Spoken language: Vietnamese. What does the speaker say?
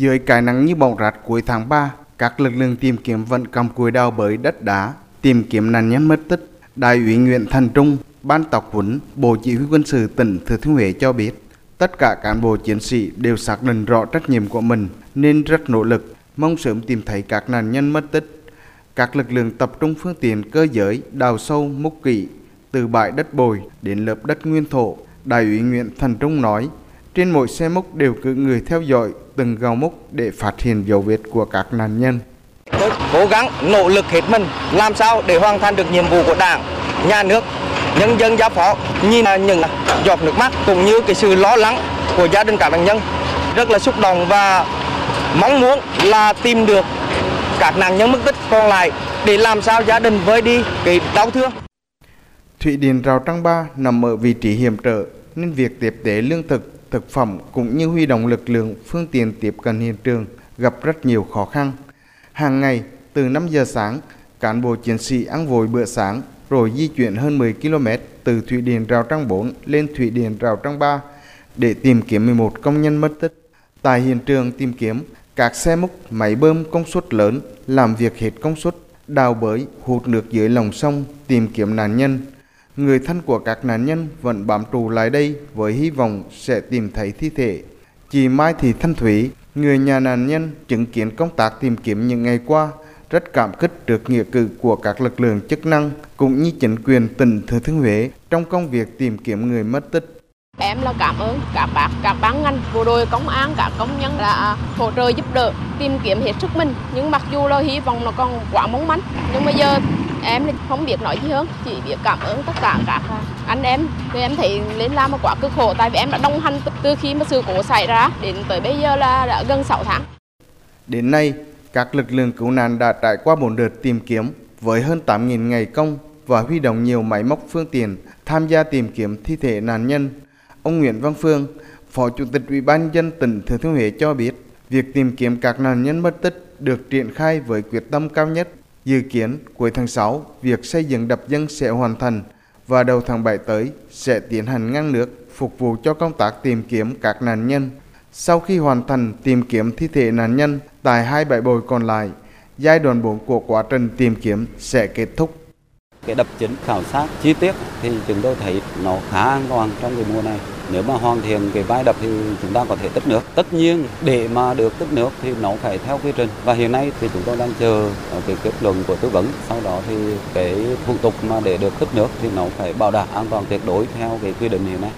Dưới cái nắng như bỏng rát cuối tháng 3, các lực lượng tìm kiếm vẫn cầm cùi đào bới đất đá, tìm kiếm nạn nhân mất tích. Đại úy Nguyễn Thành Trung, Ban tộc huấn Bộ Chỉ huy quân sự tỉnh Thừa Thiên Huế cho biết, tất cả cán bộ chiến sĩ đều xác định rõ trách nhiệm của mình nên rất nỗ lực, mong sớm tìm thấy các nạn nhân mất tích. Các lực lượng tập trung phương tiện cơ giới đào sâu múc kỹ từ bãi đất bồi đến lớp đất nguyên thổ. Đại úy Nguyễn Thành Trung nói, trên mỗi xe múc đều cử người theo dõi từng gào múc để phát hiện dấu vết của các nạn nhân. Tôi cố gắng nỗ lực hết mình làm sao để hoàn thành được nhiệm vụ của Đảng, nhà nước, nhân dân giao phó. Nhìn những giọt nước mắt cũng như cái sự lo lắng của gia đình các nạn nhân rất là xúc động và mong muốn là tìm được các nạn nhân mất tích còn lại để làm sao gia đình vơi đi cái đau thương. Thủy Điện Rào Trăng Ba nằm ở vị trí hiểm trở nên việc tiếp tế lương thực, thực phẩm cũng như huy động lực lượng phương tiện tiếp cận hiện trường gặp rất nhiều khó khăn. Hàng ngày, từ 5 giờ sáng, cán bộ chiến sĩ ăn vội bữa sáng rồi di chuyển hơn 10 km từ Thủy Điện Rào Trăng 4 lên Thủy Điện Rào Trăng 3 để tìm kiếm 11 công nhân mất tích. Tại hiện trường tìm kiếm, các xe múc, máy bơm công suất lớn làm việc hết công suất, đào bới, hút nước dưới lòng sông tìm kiếm nạn nhân. Người thân của các nạn nhân vẫn bám trụ lại đây với hy vọng sẽ tìm thấy thi thể. Chị Mai Thị Thanh Thủy, người nhà nạn nhân chứng kiến công tác tìm kiếm những ngày qua, rất cảm kích trước nghĩa cử của các lực lượng chức năng cũng như chính quyền tỉnh Thừa Thiên Huế trong công việc tìm kiếm người mất tích. Em là cảm ơn các bác, các ban ngành, bộ đội công an, các công nhân đã hỗ trợ giúp đỡ, tìm kiếm hết sức mình. Nhưng mặc dù là hy vọng nó còn quá mong manh, nhưng bây giờ em không biết nói gì hơn, chỉ biết cảm ơn tất cả các anh em. Thì em thấy lên làm một quá cực khổ, tại vì em đã đồng hành từ khi mà sự cố xảy ra đến tới bây giờ là đã gần 6 tháng. Đến nay, các lực lượng cứu nạn đã trải qua bốn đợt tìm kiếm với hơn 8.000 ngày công và huy động nhiều máy móc phương tiện tham gia tìm kiếm thi thể nạn nhân. Ông Nguyễn Văn Phương, Phó Chủ tịch Ủy ban dân tỉnh Thừa Thiên Huế cho biết, việc tìm kiếm các nạn nhân mất tích được triển khai với quyết tâm cao nhất. Dự kiến cuối tháng 6, việc xây dựng đập dân sẽ hoàn thành và đầu tháng 7 tới sẽ tiến hành ngăn nước phục vụ cho công tác tìm kiếm các nạn nhân. Sau khi hoàn thành tìm kiếm thi thể nạn nhân tại hai bãi bồi còn lại, giai đoạn 4 của quá trình tìm kiếm sẽ kết thúc. Cái đập chính khảo sát chi tiết thì chúng tôi thấy nó khá an toàn trong cái mùa này. Nếu mà hoàn thiện cái vai đập thì chúng ta có thể tích nước. Tất nhiên, để mà được tích nước thì nó phải theo quy trình. Và hiện nay thì chúng tôi đang chờ cái kết luận của tư vấn. Sau đó thì cái thủ tục mà để được tích nước thì nó phải bảo đảm an toàn tuyệt đối theo cái quy định hiện nay.